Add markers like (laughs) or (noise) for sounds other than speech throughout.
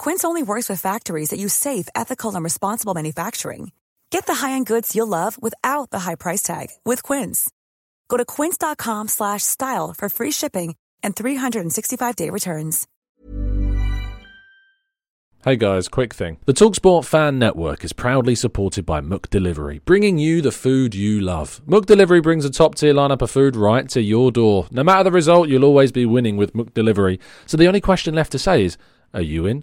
Quince only works with factories that use safe, ethical, and responsible manufacturing. Get the high-end goods you'll love without the high price tag with Quince. Go to quince.com/style for free shipping and 365-day returns. Hey guys, quick thing. The Talksport Fan Network is proudly supported by Mook Delivery, bringing you the food you love. Mook Delivery brings a top tier lineup of food right to your door. No matter the result, you'll always be winning with Mook Delivery. So the only question left to say is, are you in?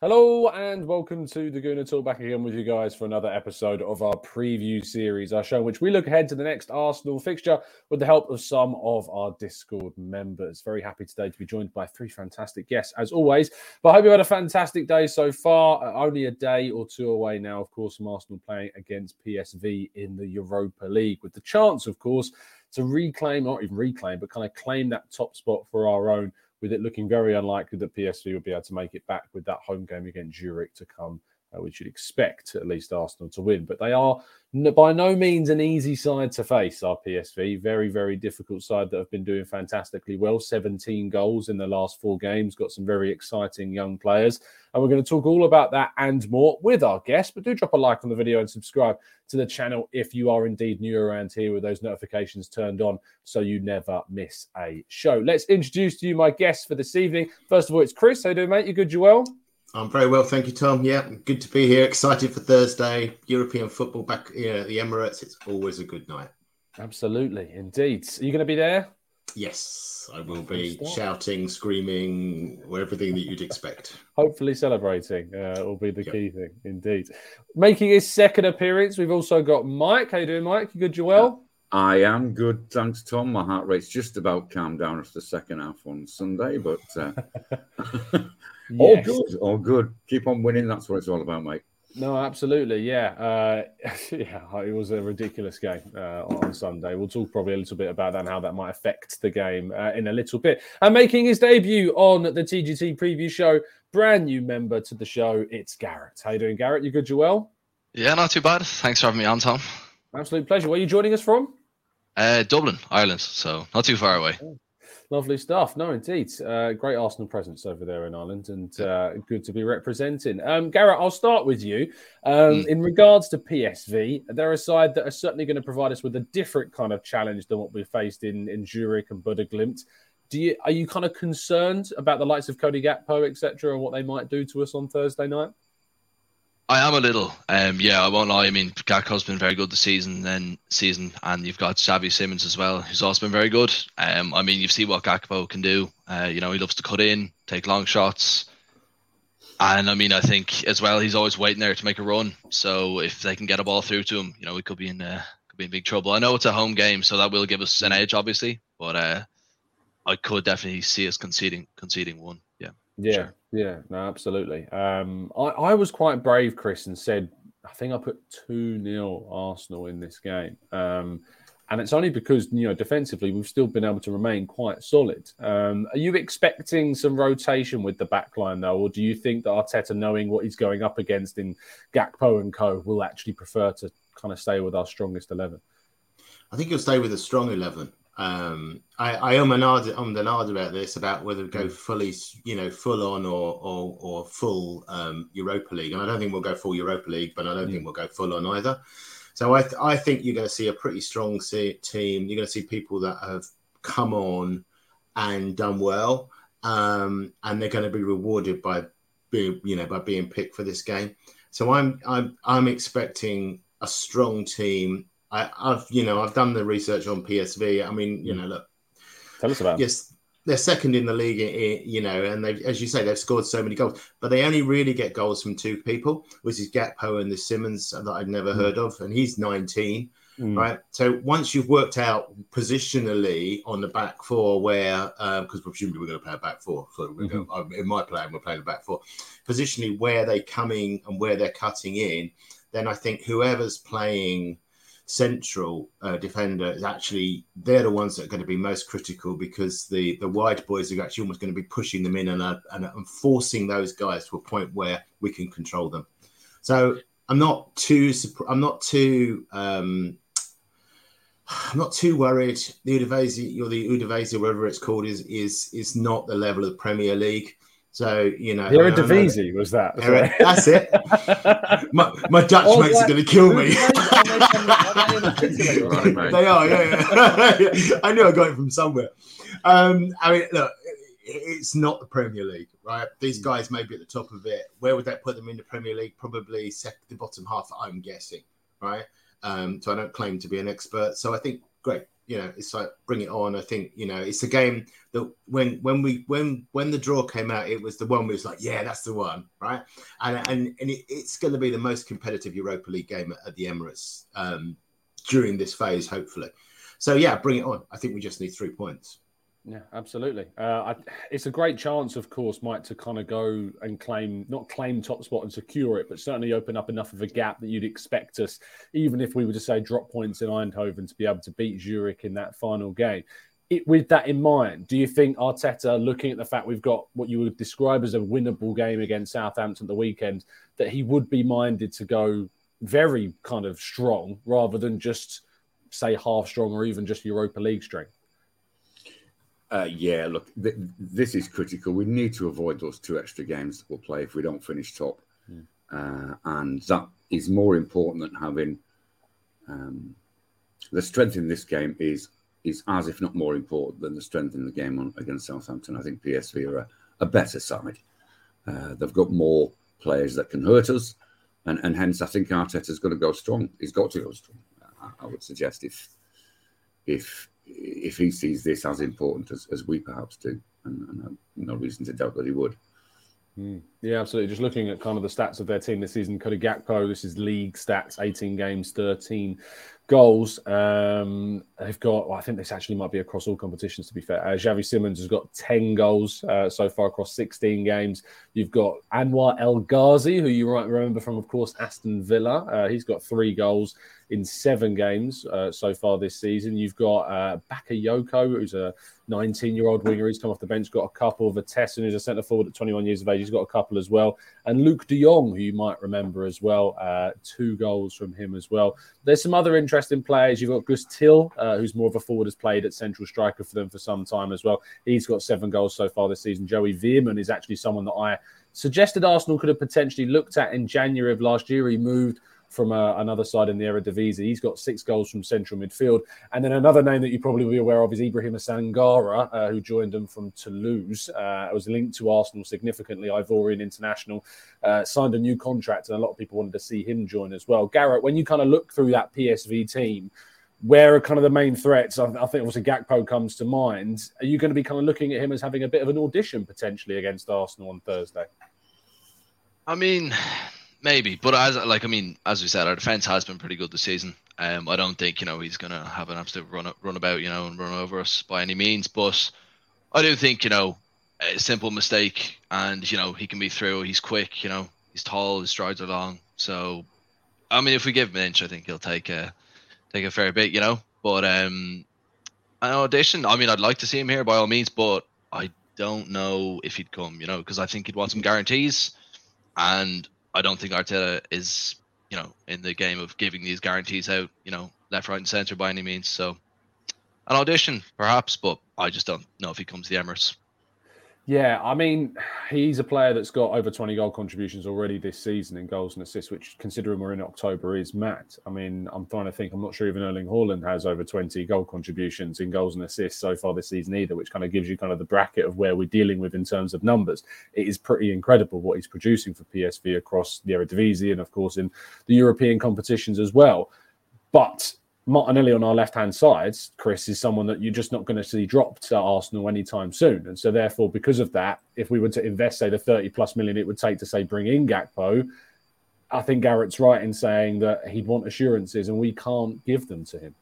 Hello and welcome to the Gooner Talk back again with you guys for another episode of our preview series, our show in which we look ahead to the next Arsenal fixture with the help of some of our Discord members. Very happy today to be joined by three fantastic guests as always. But I hope you had a fantastic day so far. Uh, only a day or two away now, of course, from Arsenal playing against PSV in the Europa League with the chance, of course, to reclaim, not even reclaim, but kind of claim that top spot for our own with it looking very unlikely that PSV will be able to make it back with that home game against Zurich to come. Uh, we should expect at least Arsenal to win, but they are by no means an easy side to face. Our PSV, very very difficult side that have been doing fantastically well. 17 goals in the last four games. Got some very exciting young players, and we're going to talk all about that and more with our guests. But do drop a like on the video and subscribe to the channel if you are indeed new around here with those notifications turned on, so you never miss a show. Let's introduce to you my guests for this evening. First of all, it's Chris. How you doing, mate? You good, Joel? I'm very well, thank you, Tom. Yeah, good to be here. Excited for Thursday. European football back here at the Emirates. It's always a good night. Absolutely, indeed. Are you going to be there? Yes, I will be shouting, screaming, everything that you'd expect. Hopefully, celebrating uh, will be the yep. key thing, indeed. Making his second appearance, we've also got Mike. How you doing, Mike? You good, Joel? I am good, thanks, Tom. My heart rate's just about calmed down after the second half on Sunday, but uh, (laughs) yes. all good, all good. Keep on winning. That's what it's all about, mate. No, absolutely, yeah, uh, (laughs) yeah. It was a ridiculous game uh, on Sunday. We'll talk probably a little bit about that and how that might affect the game uh, in a little bit. And making his debut on the TGT preview show, brand new member to the show, it's Garrett. How you doing, Garrett? You good, You well? Yeah, not too bad. Thanks for having me on, Tom. Absolute pleasure. Where are you joining us from? Uh, Dublin, Ireland, so not too far away. Oh, lovely stuff. No, indeed. Uh, great Arsenal presence over there in Ireland and uh, good to be representing. Um, Garrett, I'll start with you. Um, mm. In regards to PSV, they're a side that are certainly going to provide us with a different kind of challenge than what we faced in, in Zurich and Bodø/Glimt. Do you are you kind of concerned about the likes of Cody Gakpo, etc., and what they might do to us on Thursday night? I am a little. Um, yeah, I won't lie. I mean, Gakpo's been very good this season, and season, and you've got Xavi Simons as well, who's also been very good. Um, I mean, you see what Gakpo can do. Uh, you know, he loves to cut in, take long shots, and I mean, I think as well, he's always waiting there to make a run. So if they can get a ball through to him, you know, we could be in uh, could be in big trouble. I know it's a home game, so that will give us an edge, obviously, but uh, I could definitely see us conceding conceding one. Yeah. Yeah. Sure. Yeah, no, absolutely. Um, I, I was quite brave, Chris, and said I think I put two 0 Arsenal in this game. Um, and it's only because you know defensively we've still been able to remain quite solid. Um, are you expecting some rotation with the backline though, or do you think that Arteta, knowing what he's going up against in Gakpo and Co, will actually prefer to kind of stay with our strongest eleven? I think he'll stay with a strong eleven. Um, I, I am an odd, I'm an odd about this about whether to go hmm. fully, you know, full on or or, or full um, Europa League, and I don't think we'll go full Europa League, but I don't mm. think we'll go full on either. So I, th- I think you're going to see a pretty strong team. You're going to see people that have come on and done well, um, and they're going to be rewarded by being, you know, by being picked for this game. So I'm I'm I'm expecting a strong team. I, I've you know I've done the research on PSV. I mean, you mm. know, look, Tell us about. yes, they're second in the league, eh, eh, you know, and they, as you say, they've scored so many goals, but they only really get goals from two people, which is Gakpo and the Simons that I'd never mm. heard of, and he's 19, Mm. right? So once you've worked out positionally on the back four, where um, because presumably we're going to play a back four, so we're mm-hmm. going, in my plan we're playing a back four, positionally where they're coming and where they're cutting in, then I think whoever's playing central uh, defender is actually they're the ones that are going to be most critical because the the wide boys are actually almost going to be pushing them in and, uh, and, and forcing those guys to a point where we can control them. So I'm not too I'm not too um, I'm not too worried. The Udinese or the Udinese, whatever it's called, is is is not the level of Premier League. So you know, The I- I know Eredivisie was that. Eri- That's it. (laughs) My, my Dutch Oh, mates are going to kill me. Right, (laughs) they are, yeah, yeah. (laughs) I knew I got it from somewhere. Um, I mean, look, it's not the Premier League, right? These guys may be at the top of it. Where would that put them in the Premier League? Probably second, the bottom half, I'm guessing, right? Um, so I don't claim to be an expert. So I think, great, you know, it's like bring it on. I think, you know, it's a game that when when we when when the draw came out, it was the one we was like, yeah, that's the one, right? And and and it, it's going to be the most competitive Europa League game at, at the Emirates um, during this phase, hopefully. So yeah, bring it on. I think we just need three points. Yeah, absolutely. Uh, I, it's a great chance, of course, Mike, to kind of go and claim, not claim top spot and secure it, but certainly open up enough of a gap that you'd expect us, even if we were to say drop points in Eindhoven, to be able to beat Zurich in that final game. It, with that in mind, do you think Arteta, looking at the fact we've got what you would describe as a winnable game against Southampton the weekend, that he would be minded to go very kind of strong rather than just say half strong or even just Europa League strength? Uh, yeah, look, th- this is critical. We need to avoid those two extra games that we'll play if we don't finish top. Uh, and that is more important than having um, the strength in this game is is as if not more important than the strength in the game on, against Southampton. I think PSV are a, a better side. Uh, they've got more players that can hurt us, and, and hence I think Arteta's got to go strong. He's got to go strong. I, I would suggest if if if he sees this as important as, as we perhaps do, and, and I've no reason to doubt that he would. Yeah, absolutely. Just looking at kind of the stats of their team this season, Cody Gakpo, this is league stats 18 games, 13 goals. Um, they've got, well, I think this actually might be across all competitions, to be fair. Uh, Xavi Simons has got 10 goals uh, so far across 16 games. You've got Anwar El Ghazi, who you might remember from, of course, Aston Villa. Uh, he's got three goals in seven games uh, so far this season. You've got uh, Bakayoko, who's a 19 year old winger. He's come off the bench, got a couple. Vertessen, who's a centre forward at 21 years of age. He's got a couple as well. And Luuk de Jong, who you might remember as well, uh, two goals from him as well. There's some other interesting players. You've got Guus Til, uh, who's more of a forward, has played at central striker for them for some time as well. He's got seven goals so far this season. Joey Veerman is actually someone that I suggested Arsenal could have potentially looked at in January of last year. He moved from uh, another side in the Eredivisie. He's got six goals from central midfield. And then another name that you probably will be aware of is Ibrahim Sangaré, uh, who joined them from Toulouse. Uh, was linked to Arsenal significantly. Ivorian international uh, signed a new contract, and a lot of people wanted to see him join as well. Garrett, when you kind of look through that PSV team, where are kind of the main threats? I, I think obviously Gakpo comes to mind. Are you going to be kind of looking at him as having a bit of an audition potentially against Arsenal on Thursday? I mean, maybe, but as like I mean, as we said, our defense has been pretty good this season. Um, I don't think you know he's gonna have an absolute run about, you know, and run over us by any means. But I do think you know a simple mistake, and you know he can be through. He's quick, you know, he's tall, his strides are long. So, I mean, if we give him an inch, I think he'll take a take a fair bit, you know. But um, an audition, I mean, I'd like to see him here by all means, but I don't know if he'd come, you know, because I think he'd want some guarantees, and I don't think Arteta is, you know, in the game of giving these guarantees out, you know, left, right, and centre by any means. So, an audition, perhaps, but I just don't know if he comes to the Emirates. Yeah, I mean, (sighs) he's a player that's got over 20 goal contributions already this season in goals and assists, which, considering we're in October, is mad. I mean, I'm trying to think, I'm not sure even Erling Haaland has over 20 goal contributions in goals and assists so far this season either, which kind of gives you kind of the bracket of where we're dealing with in terms of numbers. It is pretty incredible what he's producing for PSV across the Eredivisie and, of course, in the European competitions as well. But Martinelli on our left hand side, Chris, is someone that you're just not going to see dropped at Arsenal anytime soon. And so, therefore, because of that, if we were to invest, say, the 30 plus million it would take to, say, bring in Gakpo, I think Garrett's right in saying that he'd want assurances and we can't give them to him.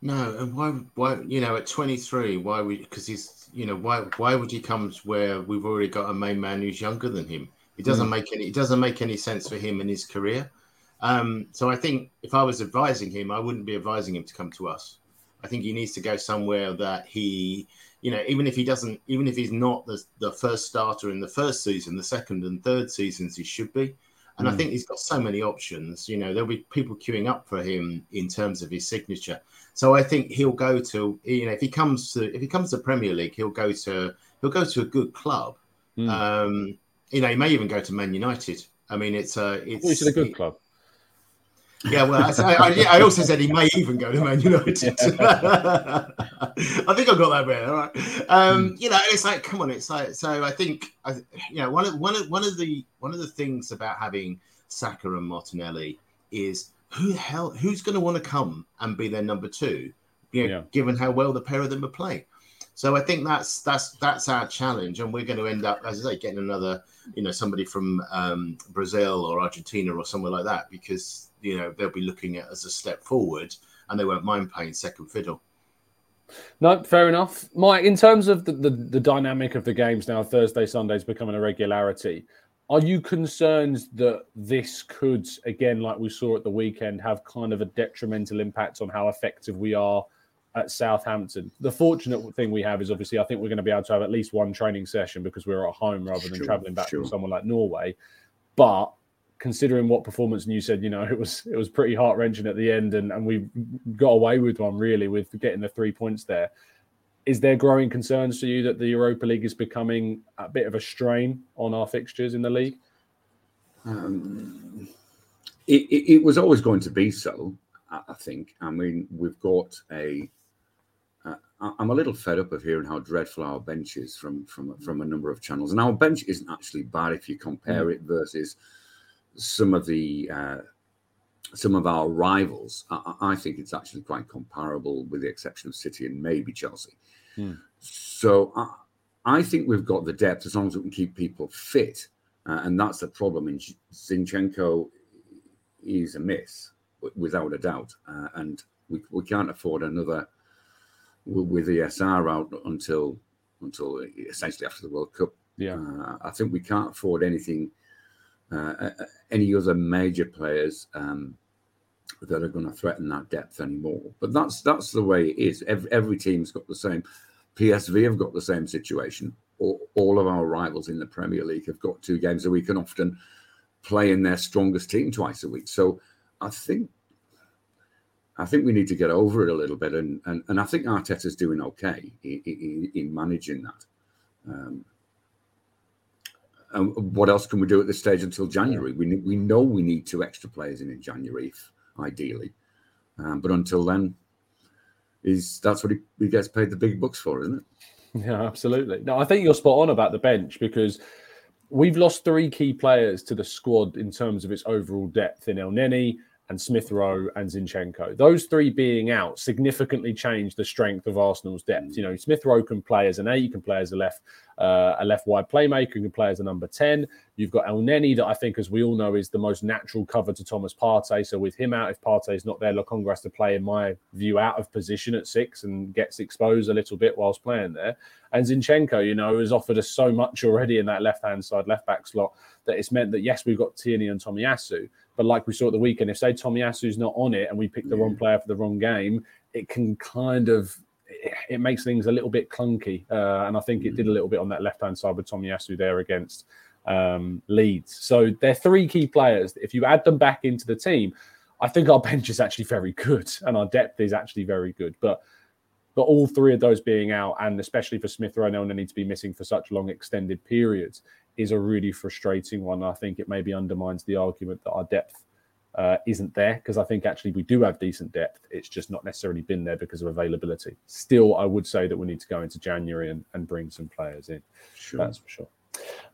No, and why? Why you know at 23, why would because he's you know why why would he come to where we've already got a main man who's younger than him? It doesn't mm. make any it doesn't make any sense for him in his career. Um, so I think if I was advising him, I wouldn't be advising him to come to us. I think he needs to go somewhere that he, you know, even if he doesn't, even if he's not the, the first starter in the first season, the second and third seasons he should be. And mm. I hmm. think he's got so many options. You know, there'll be people queuing up for him in terms of his signature. So I think he'll go to, you know, if he comes to if he comes to Premier League, he'll go to he'll go to a good club. Mm. Um, you know, he may even go to Man United. I mean, it's a it's, it's a good club. Yeah, well, I, I, I, also said he may even go to Man United. (laughs) I think I got that bit. All right. Um, you know, it's like, come on, it's like, so I think, I, you know, one of one of one of the one of the things about having Saka and Martinelli is who the hell who's going to want to come and be their number two, you know, yeah. given how well the pair of them are playing. So I think that's that's that's our challenge, and we're going to end up, as I say, getting another, you know, somebody from um, Brazil or Argentina or somewhere like that, because you know they'll be looking at as a step forward, and they won't mind playing second fiddle. No, fair enough. Mike, in terms of the, the, the dynamic of the games now, Thursday, Sundays becoming a regularity, are you concerned that this could, again, like we saw at the weekend, have kind of a detrimental impact on how effective we are at Southampton? The fortunate thing we have is obviously I think we're going to be able to have at least one training session because we're at home rather than sure, traveling back sure. from somewhere like Norway. But considering what performance and you said you know it was it was pretty heart wrenching at the end and, and we got away with one really with getting the three points there. Is there growing concerns to you that the europa league is becoming a bit of a strain on our fixtures in the league? Um, it, it, it, was always going to be so i think. I mean we've got a I'm a little fed up of hearing how dreadful our bench is from from from a number of channels, and our bench isn't actually bad if you compare mm. it versus some of the uh, some of our rivals, I, I, think it's actually quite comparable, with the exception of City and maybe Chelsea. Hmm. So I, I, think we've got the depth as long as we can keep people fit, uh, and that's the problem. In Zinchenko is a miss, without a doubt, uh, and we, we can't afford another with ESR out until until essentially after the World Cup. Yeah, uh, I think we can't afford anything uh, any other major players um, that are going to threaten that depth anymore. But that's that's the way it is. Every, every team's got the same. PSV have got the same situation. All, all of our rivals in the Premier League have got two games a week and often play in their strongest team twice a week. So I think I think we need to get over it a little bit, and and, and I think Arteta's doing okay in, in, in managing that. Um, and what else can we do at this stage until January? We we know we need two extra players in in January, if, ideally, um, but until then, is that's what he, he gets paid the big bucks for, isn't it? Yeah, absolutely. No, I think you're spot on about the bench because we've lost three key players to the squad in terms of its overall depth in Elneny, and Smith Rowe and Zinchenko. Those three being out significantly changed the strength of Arsenal's depth. You know, Smith Rowe can play as an eight, you can play as a left uh, a left wide playmaker, you can play as a number 10. You've got Elneny, that I think, as we all know, is the most natural cover to Thomas Partey. So with him out, if Partey is not there, Lokonga has to play, in my view, out of position at six and gets exposed a little bit whilst playing there. And Zinchenko, you know, has offered us so much already in that left hand side, left back slot that it's meant that, yes, we've got Tierney and Tomiyasu, but like we saw at the weekend, if say Tomiyasu's not on it and we pick the yeah. wrong player for the wrong game, it can kind of it makes things a little bit clunky. Uh, and I think it did a little bit on that left hand side with Tomiyasu there against um, Leeds. So they're three key players. If you add them back into the team, I think our (laughs) bench is actually very good and our depth is actually very good. But But all three of those being out, and especially for Smith Rowe and need to be missing for such long extended periods, is a really frustrating one. I think it maybe undermines the argument that our depth uh, isn't there because I think actually we do have decent depth. It's just not necessarily been there because of availability. Still, I would say that we need to go into January and, and bring some players in. Sure. That's for sure.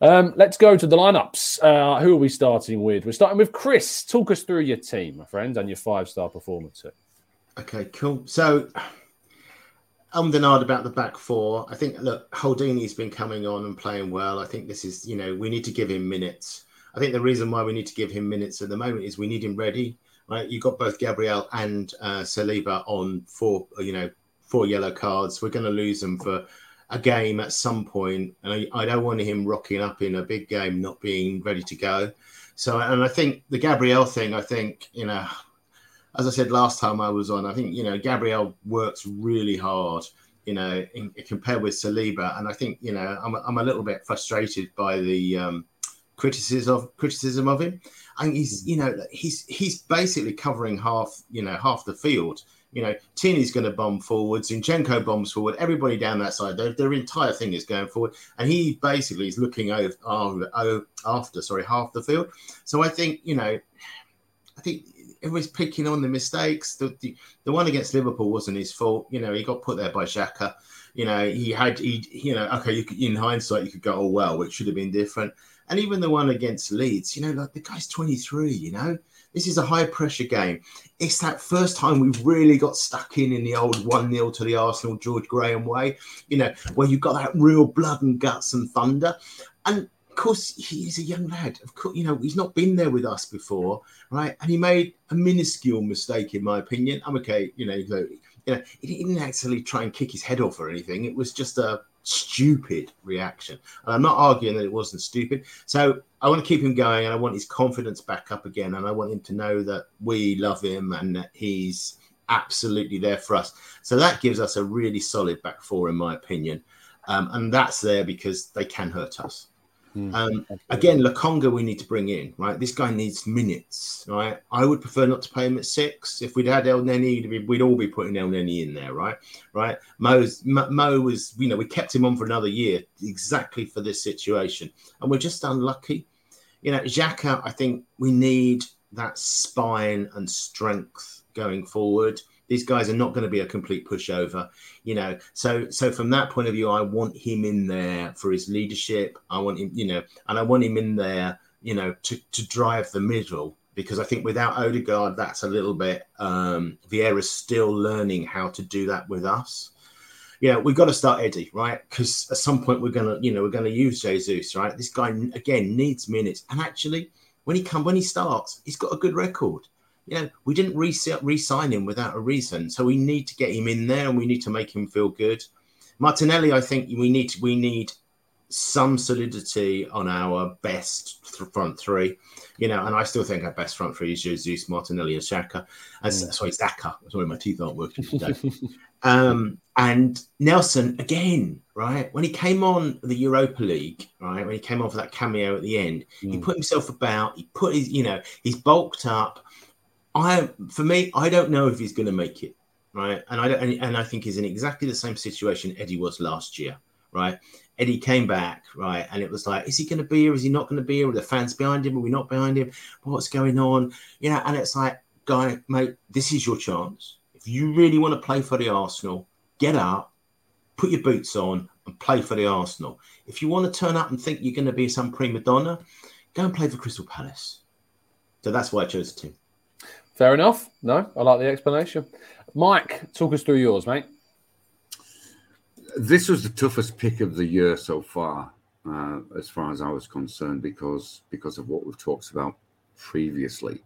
Um, let's go to the lineups. Uh, who are we starting with? We're starting with Chris. Talk us through your team, my friend, and your five star performance. Okay, cool. So Denied about the back four. I think look, Holding's been coming on and playing well. I think this is, you know, we need to give him minutes. I think the reason why we need to give him minutes at the moment is we need him ready. Right, you've got both Gabriel and uh, Saliba on four, you know, four yellow cards. We're going to lose them for a game at some point, and I, I, don't want him rocking up in a big game not being ready to go. So, and I think the Gabriel thing, I think you know, as I said last time I was on, I think you know Gabriel works really hard, you know, in, compared with Saliba, and I think you know I'm I'm a little bit frustrated by the um, criticism of criticism of him. And he's, you know, he's he's basically covering half, you know, half the field. You know, Tierney's going to bomb forward, Zinchenko bombs forward, everybody down that side, their, their entire thing is going forward, and he basically is looking over, over after, sorry, half the field. So I think, you know, I think everybody's picking on the mistakes. The, the, the one against Liverpool wasn't his fault. You know, he got put there by Xhaka. You know, he had he you know okay. You could, in hindsight, you could go oh well, which should have been different. And even the one against Leeds, you know, like the guy's 23, you know, this is a high pressure game. It's that first time we've really got stuck in in the old 1 0 to the Arsenal George Graham way, you know, where you've got that real blood and guts and thunder. And course, he's a young lad. Of course, you know, he's not been there with us before, right? And he made a minuscule mistake, in my opinion. I'm okay, you know, you know, he didn't actually try and kick his head off or anything. It was just a stupid reaction. And I'm not arguing that it wasn't stupid. So I want to keep him going and I want his confidence back up again. And I want him to know that we love him and that he's absolutely there for us. So that gives us a really solid back four, in my opinion. Um, and that's there because they can hurt us. Mm, um, again, Lokonga we need to bring in, right? This guy needs minutes, right? I would prefer not to pay him at six. If we'd had El Elneny, we'd all be putting El Elneny in there, right? Right? Mo's, Mo, Mo was, you know, we kept him on for another year exactly for this situation, and we're just unlucky. You know, Xhaka, I think we need that spine and strength going forward these guys are not going to be a complete pushover you know so so from that point of view i want him in there for his leadership i want him you know and i want him in there you know to to drive the middle because I think without Odegaard, that's a little bit. Um, Vieira's still learning how to do that with us. Yeah, we've got to start Eddie, right? Because at some point we're gonna, you know, we're gonna use Jesus, right? This guy again needs minutes, and actually, when he come when he starts, he's got a good record you know, we didn't re sign him without a reason. So we need to get him in there and we need to make him feel good. Martinelli, I think we need we need some solidity on our best th- front three, you know, and I still think our best front three is Jesus, Martinelli, and Xhaka. As mm. sorry, Xhaka. Sorry, my teeth aren't working today. (laughs) um, and Nelson again, right? When he came on the Europa League, right? When he came on for that cameo at the end, mm. he put himself about. He put his, you know, he's bulked up. I for me, I don't know if he's going to make it, right? And I don't, and, and I think he's in exactly the same situation Eddie was last year, right? Eddie came back, right, and it was like, is he going to be here? Is he not going to be here? Are the fans behind him? Are we not behind him? What's going on? You know, and it's like, guy, mate, this is your chance. If you really want to play for the Arsenal, get up, put your boots on, and play for the Arsenal. If you want to turn up and think you're going to be some prima donna, go and play for Crystal Palace. So that's why I chose the team. Fair enough. No, I like the explanation. Mike, talk us through yours, mate. This was the toughest pick of the year so far, uh, as far as I was concerned, because because of what we've talked about previously.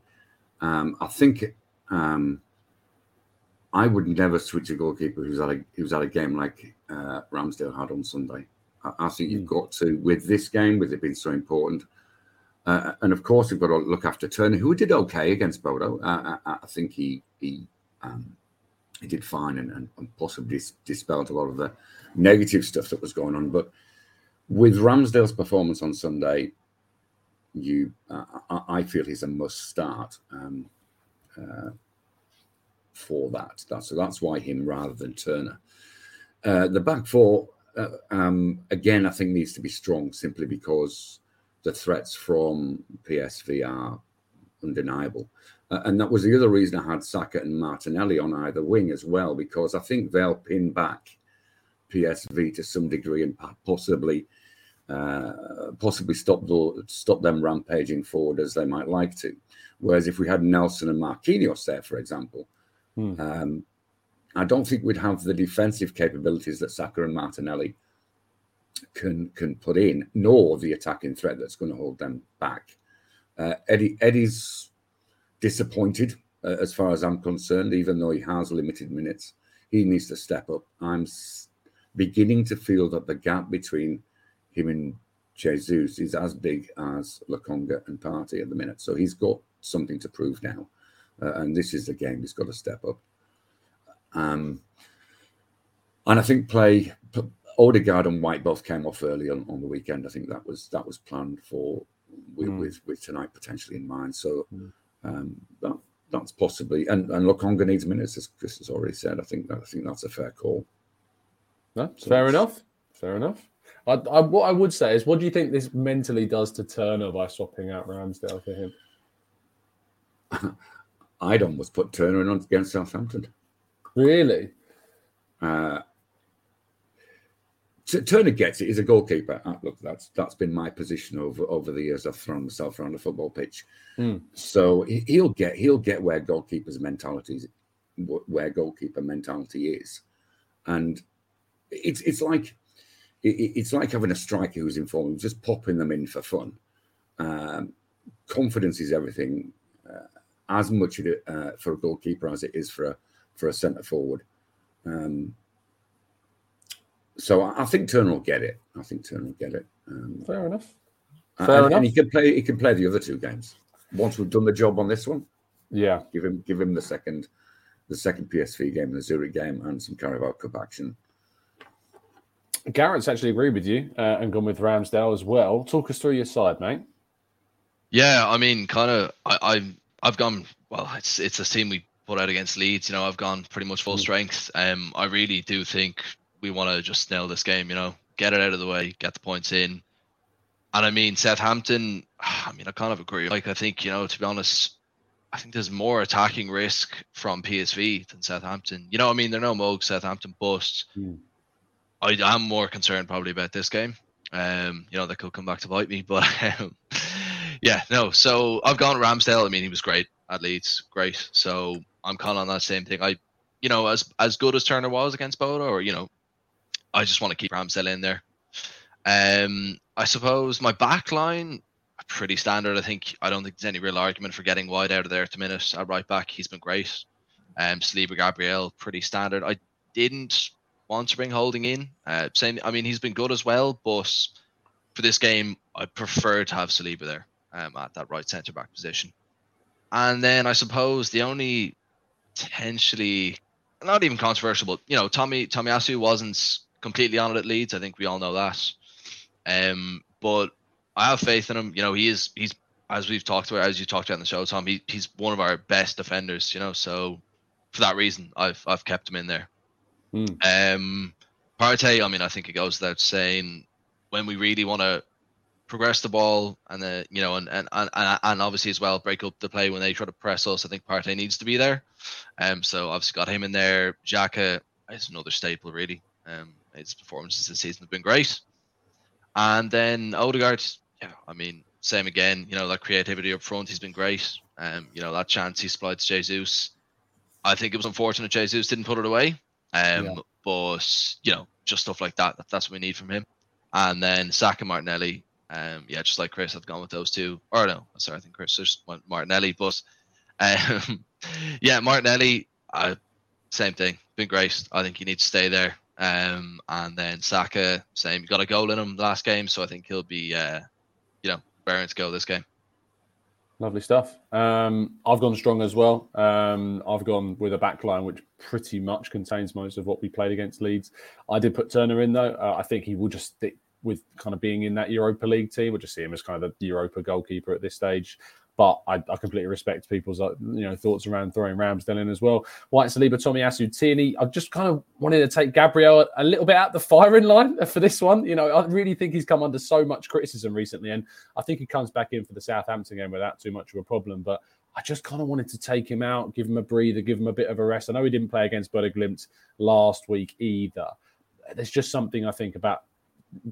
Um, I think um, I would never switch a goalkeeper who's at a who's at a game like uh, Ramsdale had on Sunday. I, I think you've hmm. got to with this game, with it being so important. Uh, and of course, we've got to look after Turner, who did okay against Bodo. Uh, I, I, think he he um, he did fine and, and, and possibly dis- dispelled a lot of the negative stuff that was going on. But with Ramsdale's performance on Sunday, you uh, I, I, feel he's a must start um, uh, for that. That's so that's why him rather than Turner. Uh, the back four, uh, um, again, I think needs to be strong simply because the threats from PSV are undeniable. Uh, and that was the other reason I had Saka and Martinelli on either wing as well, because I think they'll pin back PSV to some degree and possibly uh, possibly stop the, stop them rampaging forward as they might like to. Whereas if we had Nelson and Marquinhos there, for example, hmm. um, I don't think we'd have the defensive capabilities that Saka and Martinelli can can put in, nor the attacking threat that's going to hold them back. Uh, Eddie Eddie's disappointed uh, as far as I'm concerned, even though he has limited minutes. He needs to step up. I'm beginning to feel that the gap between him and Jesus is as big as Lokonga and Partey at the minute. So he's got something to prove now. Uh, and this is the game he's got to step up. Um, and I think play Odegaard and White both came off early on, on the weekend. I think that was that was planned for with mm. with, with, tonight potentially in mind. So mm. um, that that's possibly and and Lokonga needs minutes, as Chris has already said. I think that, I think that's a fair call. No, so fair enough. Fair enough. I, I, what I would say is, what do you think this mentally does to Turner by swapping out Ramsdale for him? (laughs) I'd almost put Turner in against Southampton. Really? Uh, Turner gets it. He's a goalkeeper. Uh, look, that's that's been my position over over the years. I've thrown myself around the football pitch, mm. so he'll get he'll get where goalkeepers' mentality where goalkeeper mentality is, and it's it's like it's like having a striker who's informed, just popping them in for fun. Um, confidence is everything, uh, as much uh, for a goalkeeper as it is for a for a centre forward. Um, so I, I, think Turner will get it. I think Turner will get it. Um, Fair enough. Fair and, enough. And he can play. He can play the other two games. Once we've done the job on this one, yeah, give him give him the second, the second PSV game, the Zurich game, and some Carabao Cup action. Garrett's actually agreed with you uh, and gone with Ramsdale as well. Talk us through your side, mate. Yeah, I mean, kind of. I, I've I've gone. Well, it's it's a team we put out against Leeds. You know, I've gone pretty much full mm. strength. Um, I really do think we want to just nail this game. You know, get it out of the way, get the points in. And I mean, Southampton. (sighs) I mean, I kind of agree. Like, I think you know, to be honest, I think there's more attacking risk from PSV than Southampton. You know, I mean, they're no mugs, Southampton, but mm. I am more concerned probably about this game. Um, you know, that could come back to bite me, (laughs) but um, yeah, no. So I've gone Ramsdale. I mean, he was great at Leeds, great. So I'm kind of on that same thing. I, you know, as as good as Turner was against Bodo, or you know, I just want to keep Ramsdale in there. Um, I suppose my back line pretty standard. I think I don't think there's any real argument for getting White out of there at the minute at right back. He's been great. Um, Saliba Gabriel, pretty standard. I didn't want to bring Holding in. Uh, same. I mean, he's been good as well, but for this game, I prefer to have Saliba there um, at that right centre back position. And then I suppose the only potentially not even controversial, but you know, Tommy Tomiyasu wasn't completely on it at Leeds. I think we all know that. Um, but I have faith in him. You know, he is he's as we've talked about, as you talked about in the show, Tom. He, he's one of our best defenders. You know, so for that reason, I've I've kept him in there. Mm. Um, Partey, I mean, I think it goes without saying when we really want to progress the ball and the you know and, and and and obviously as well break up the play when they try to press us. I think Partey needs to be there. Um, so obviously got him in there. Xhaka is another staple really. Um, his performances this season have been great. And then Odegaard, yeah, I mean, same again. You know that creativity up front, he's been great. Um, you know that chance he supplied to Jesus. I think it was unfortunate Jesus didn't put it away. Um, yeah. but you know, just stuff like that. That's what we need from him. And then Saka Martinelli. Um, yeah, just like Chris, I've gone with those two. Or no, sorry, I think Chris just went Martinelli. But um, (laughs) yeah, Martinelli, uh, same thing. Been great. I think he needs to stay there. Um, and then Saka, same. Got a goal in him last game, so I think he'll be, uh, you know, bearing to go this game. Lovely stuff. Um, I've gone strong as well. Um, I've gone with a backline which pretty much contains most of what we played against Leeds. I did put Turner in though. Uh, I think he will just stick with kind of being in that Europa League team. We'll just see him as kind of the Europa goalkeeper at this stage. But I, I completely respect people's uh, you know thoughts around throwing Ramsdale in as well. White Saliba, Tomiyasu, Tierney. I just kind of wanted to take Gabriel a little bit out the firing line (laughs) for this one. You know, I really think he's come under so much criticism recently, and I think he comes back in for the Southampton game without too much of a problem. But I just kind of wanted to take him out, give him a breather, give him a bit of a rest. I know he didn't play against Bodø/Glimt last week either. There's just something I think about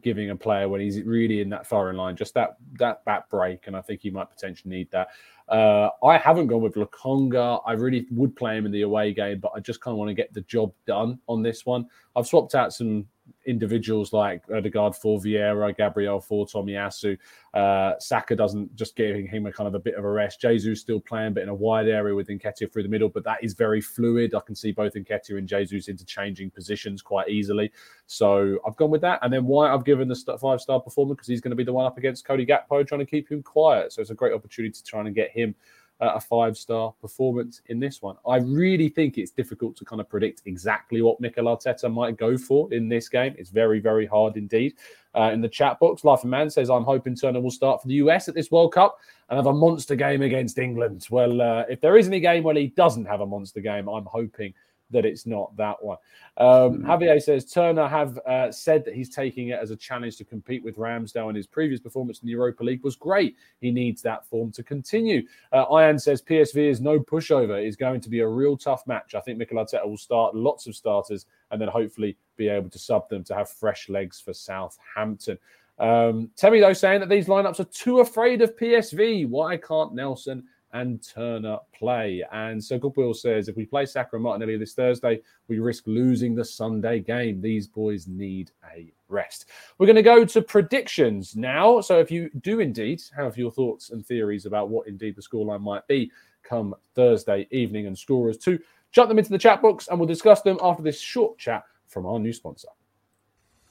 giving a player when he's really in that firing line, just that that back break, and I think he might potentially need that. Uh, I haven't gone with Lokonga. I really would play him in the away game, but I just kind of want to get the job done on this one. I've swapped out some individuals like Odegaard for Vieira, Gabriel for Tomiyasu. Uh, Saka doesn't just giving him a kind of a bit of a rest. Jesus still playing, but in a wide area with Nketiah through the middle. But that is very fluid. I can see both Nketiah and Jesus interchanging positions quite easily. So I've gone with that. And then White I've given the five star performer because he's going to be the one up against Cody Gakpo, trying to keep him quiet. So it's a great opportunity to try and get him a five star performance in this one. I really think it's difficult to kind of predict exactly what Mikel Arteta might go for in this game. It's very, very hard indeed. Uh, in the chat box, Life of Man says, I'm hoping Turner will start for the US at this World Cup and have a monster game against England. Well, uh, if there is any game where he doesn't have a monster game, I'm hoping that it's not that one. Um, mm. Javier says Turner have uh, said that he's taking it as a challenge to compete with Ramsdale, and his previous performance in the Europa League was great. He needs that form to continue. Uh, Ian says PSV is no pushover. is going to be a real tough match. I think Mikel Arteta will start lots of starters and then hopefully be able to sub them to have fresh legs for Southampton. Um, Temi though saying that these lineups are too afraid of PSV. Why can't Nelson? And Turner play. And so Goodwill says if we play Saka and Martinelli this Thursday, we risk losing the Sunday game. These boys need a rest. We're going to go to predictions now. So if you do indeed have your thoughts and theories about what indeed the scoreline might be come Thursday evening and scorers too, jump them into the chat box and we'll discuss them after this short chat from our new sponsor.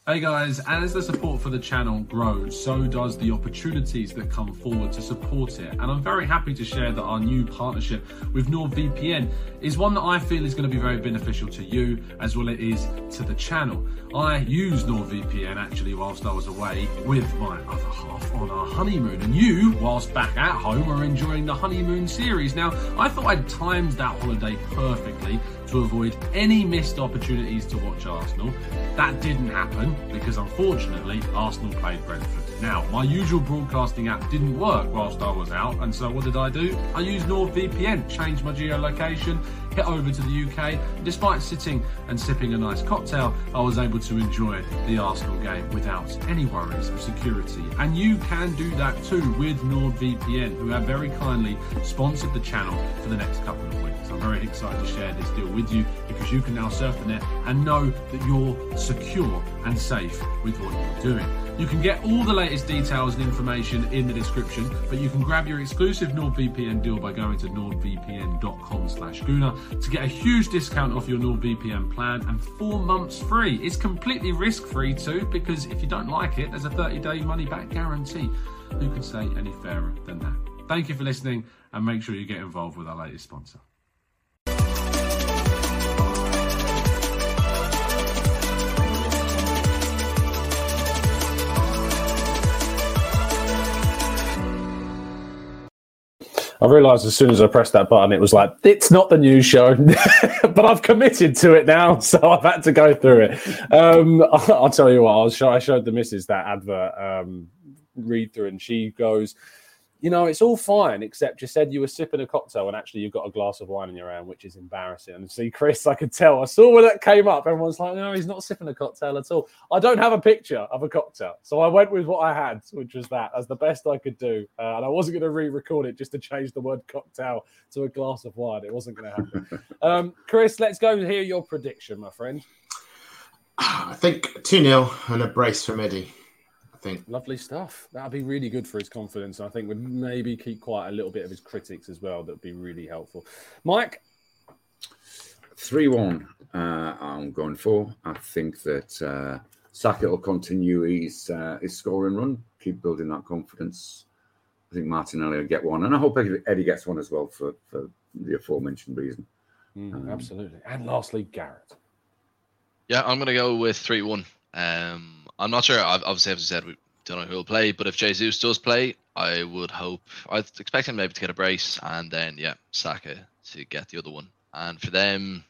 Hey guys, and as the support for the channel grows, so does the opportunities that come forward to support it. And I'm very happy to share that our new partnership with NordVPN is one that I feel is going to be very beneficial to you as well as it is to the channel. I used NordVPN actually whilst I was away with my other half on our honeymoon, and you, whilst back at home, are enjoying the honeymoon series. Now, I thought I'd timed that holiday perfectly to avoid any missed opportunities to watch Arsenal. That didn't happen because unfortunately Arsenal played Brentford. Now, my usual broadcasting app didn't work whilst I was out, and so what did I do? I used NordVPN, changed my geolocation, over to the UK. Despite sitting and sipping a nice cocktail, I was able to enjoy the Arsenal game without any worries of security. And you can do that too with NordVPN, who have very kindly sponsored the channel for the next couple of weeks. I'm very excited to share this deal with you because you can now surf the net and know that you're secure and safe with what you're doing. You can get all the latest details and information in the description, but you can grab your exclusive NordVPN deal by going to nordvpn.com slash Gooner to get a huge discount off your NordVPN plan and four months free. It's completely risk-free too, because if you don't like it, there's a 30-day money-back guarantee. Who can say any fairer than that? Thank you for listening, and make sure you get involved with our latest sponsor. I realised as soon as I pressed that button, it was like, it's not the news show, (laughs) but I've committed to it now, (laughs) so I've had to go through it. Um, (laughs) I'll tell you what, show, I showed the missus that advert um, read through, and she goes, you know, it's all fine, except you said you were sipping a cocktail and actually you've got a glass of wine in your hand, which is embarrassing. And see, Chris, I could tell. I saw when that came up, everyone's like, no, he's not sipping a cocktail at all. I don't have a picture of a cocktail. So I went with what I had, which was that as the best I could do. Uh, and I wasn't going to re record it just to change the word cocktail to a glass of wine. It wasn't going to happen. (laughs) um, Chris, let's go hear your prediction, my friend. I think 2 0 and a brace from Eddie. I think. Lovely stuff. That'd be really good for his confidence. I think would maybe keep quiet a little bit of his critics as well. That'd be really helpful. Mike? 3 1, uh, I'm going for. I think that uh, Saka will continue his, uh, his scoring run, keep building that confidence. I think Martinelli will get one. And I hope Eddie gets one as well for, for the aforementioned reason. Mm, um, absolutely. And lastly, Garrett. Yeah, I'm going to go with 3 1. Um, I'm not sure. I've Obviously, as I said, we don't know who will play, but if Jesus does play, I would hope I'd expect him maybe to get a brace and then yeah, Saka to get the other one. And for them,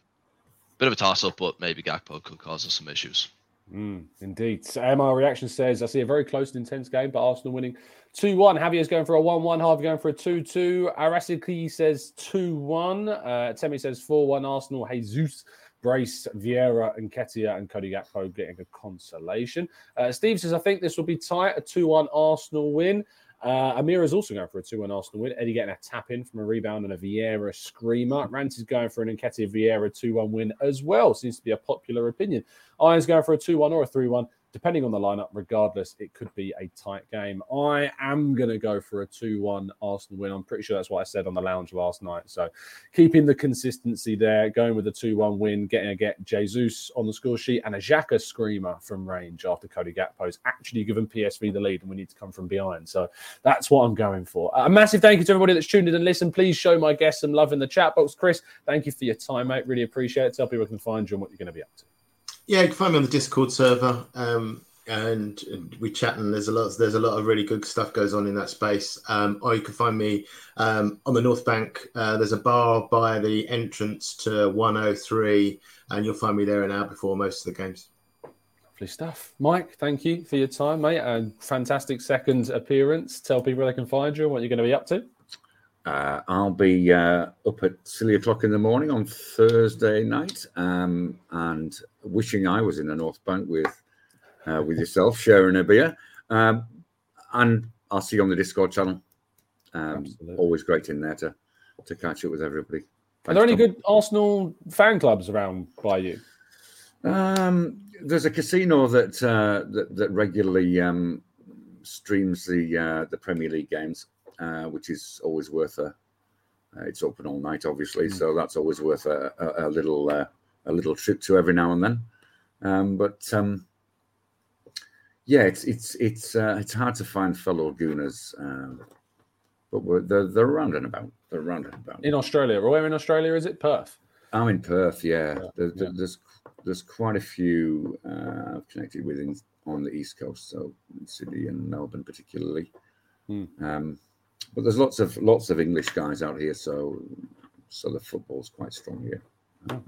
bit of a toss up, but maybe Gakpo could cause us some issues. Mm, indeed. So MR reaction says, I see a very close and intense game, but Arsenal winning 2 1. Javier's going for a 1 1. Harvey going for a 2 2. Arasiki says 2 1. Uh, Temi says 4 1. Arsenal. Jesus. Brace, Vieira, Nketiah and Cody Gakpo getting a consolation. Uh, Steve says, I think this will be tight, a 2 1 Arsenal win. Uh, Amir is also going for a 2 1 Arsenal win. Eddie getting a tap in from a rebound and a Vieira screamer. Rant is going for an Nketiah Vieira 2 1 win as well. Seems to be a popular opinion. Iron's going for a 2 1 or a 3 1 depending on the lineup, regardless, it could be a tight game. I am going to go for a 2 1 Arsenal win. I'm pretty sure that's what I said on the lounge last night. So keeping the consistency there, going with a 2 1 win, getting a get Jesus on the score sheet and a Xhaka screamer from range after Cody Gakpo's actually given PSV the lead and we need to come from behind. So that's what I'm going for. A massive thank you to everybody that's tuned in and listened. Please show my guests some love in the chat box. Chris, thank you for your time, mate. Really appreciate it. Tell people I can find you and what you're going to be up to. Yeah, you can find me on the Discord server, um, and, and we chat. And there's a lot. There's a lot of really good stuff goes on in that space. Um, or you can find me um, on the North Bank. Uh, there's a bar by the entrance to 103, and you'll find me there an hour before most of the games. Lovely stuff, Mike. Thank you for your time, mate. A fantastic second appearance. Tell people where they can find you and what you're going to be up to. Uh, I'll be uh, up at silly o'clock in the morning on Thursday night, um, and wishing I was in the North Bank with uh, with yourself, sharing a beer. Um, and I'll see you on the Discord channel. Um, always great in there to to catch up with everybody. Thanks, Are there any Tom. good Arsenal fan clubs around by you? Um, there's a casino that uh, that, that regularly um, streams the uh, the Premier League games uh, which is always worth a. Uh, it's open all night, obviously, mm. so that's always worth a, a, a little uh, a little trip to every now and then. Um, but um, yeah, it's it's it's uh, it's hard to find fellow gooners, um, but they're they're around and about. They're around and about. In Australia, where in Australia is it? Perth. I'm in Perth. Yeah, yeah. There's, yeah. there's there's quite a few uh, connected with in, on the east coast, so Sydney and Melbourne particularly. Mm. Um, but there's lots of lots of English guys out here, so so the football's quite strong here.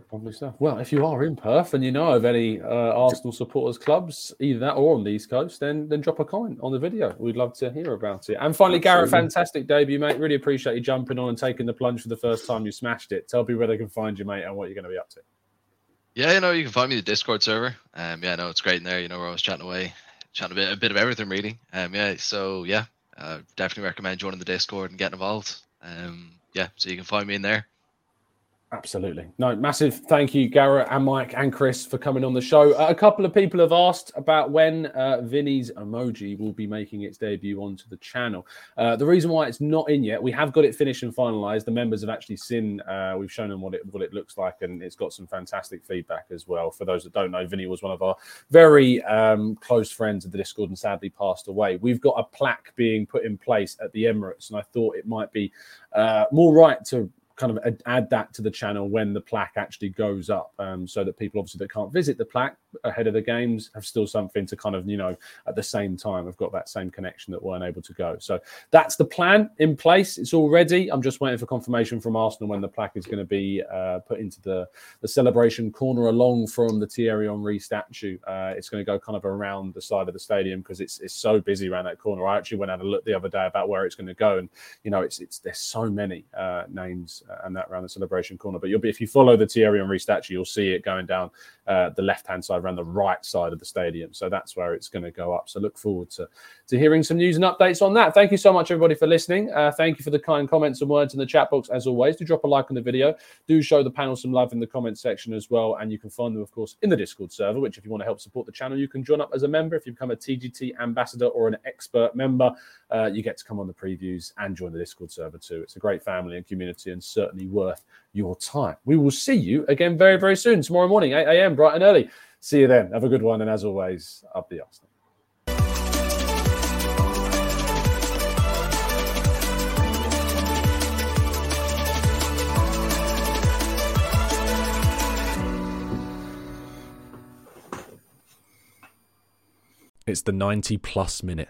Probably so. Well, if you are in Perth and you know of any uh, Arsenal supporters clubs, either that or on the East Coast, then then drop a comment on the video. We'd love to hear about it. And finally, Absolutely. Gareth, fantastic debut, mate. Really appreciate you jumping on and taking the plunge for the first time. You smashed it. Tell people where they can find you, mate, and what you're going to be up to. Yeah, you know, you can find me the Discord server. Um, yeah, no, it's great in there. You know, we're always chatting away, chatting a bit, a bit of everything, really. Um, yeah, so yeah, uh, definitely recommend joining the Discord and getting involved. Um, yeah, so you can find me in there. Absolutely. No, massive thank you, Garrett and Mike and Chris, for coming on the show. Uh, a couple of people have asked about when uh, Vinny's emoji will be making its debut onto the channel. Uh, the reason why it's not in yet, we have got it finished and finalized. The members have actually seen, uh, we've shown them what it what it looks like, and it's got some fantastic feedback as well. For those that don't know, Vinny was one of our very um, close friends of the Discord and sadly passed away. We've got a plaque being put in place at the Emirates, and I thought it might be uh, more right to kind of add that to the channel when the plaque actually goes up, um, so that people obviously that can't visit the plaque ahead of the games have still something to kind of you know at the same time have got that same connection that weren't able to go. So that's the plan in place. It's all ready. I'm just waiting for confirmation from Arsenal when the plaque is going to be uh, put into the the celebration corner along from the Thierry Henry statue. Uh, it's going to go kind of around the side of the stadium because it's it's so busy around that corner. I actually went out and looked the other day about where it's going to go, and you know it's it's there's so many uh, names and that around the celebration corner. But you'll be if you follow the Thierry Henry statue, you'll see it going down uh, the left hand side around the right side of the stadium. So that's where it's going to go up. So look forward to to hearing some news and updates on that. Thank you so much everybody for listening. Uh, thank you for the kind comments and words in the chat box as always. Do drop a like on the video. Do show the panel some love in the comment section as well, and you can find them of course in the Discord server. Which if you want to help support the channel, you can join up as a member. If you become a TGT ambassador or an expert member, uh, you get to come on the previews and join the Discord server too. It's a great family and community, and certainly worth your time. We will see you again very, very soon, tomorrow morning, 8 a.m., bright and early. See you then. Have a good one. And as always, up the Arsenal. It's the 90 plus minute.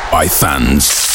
by fans.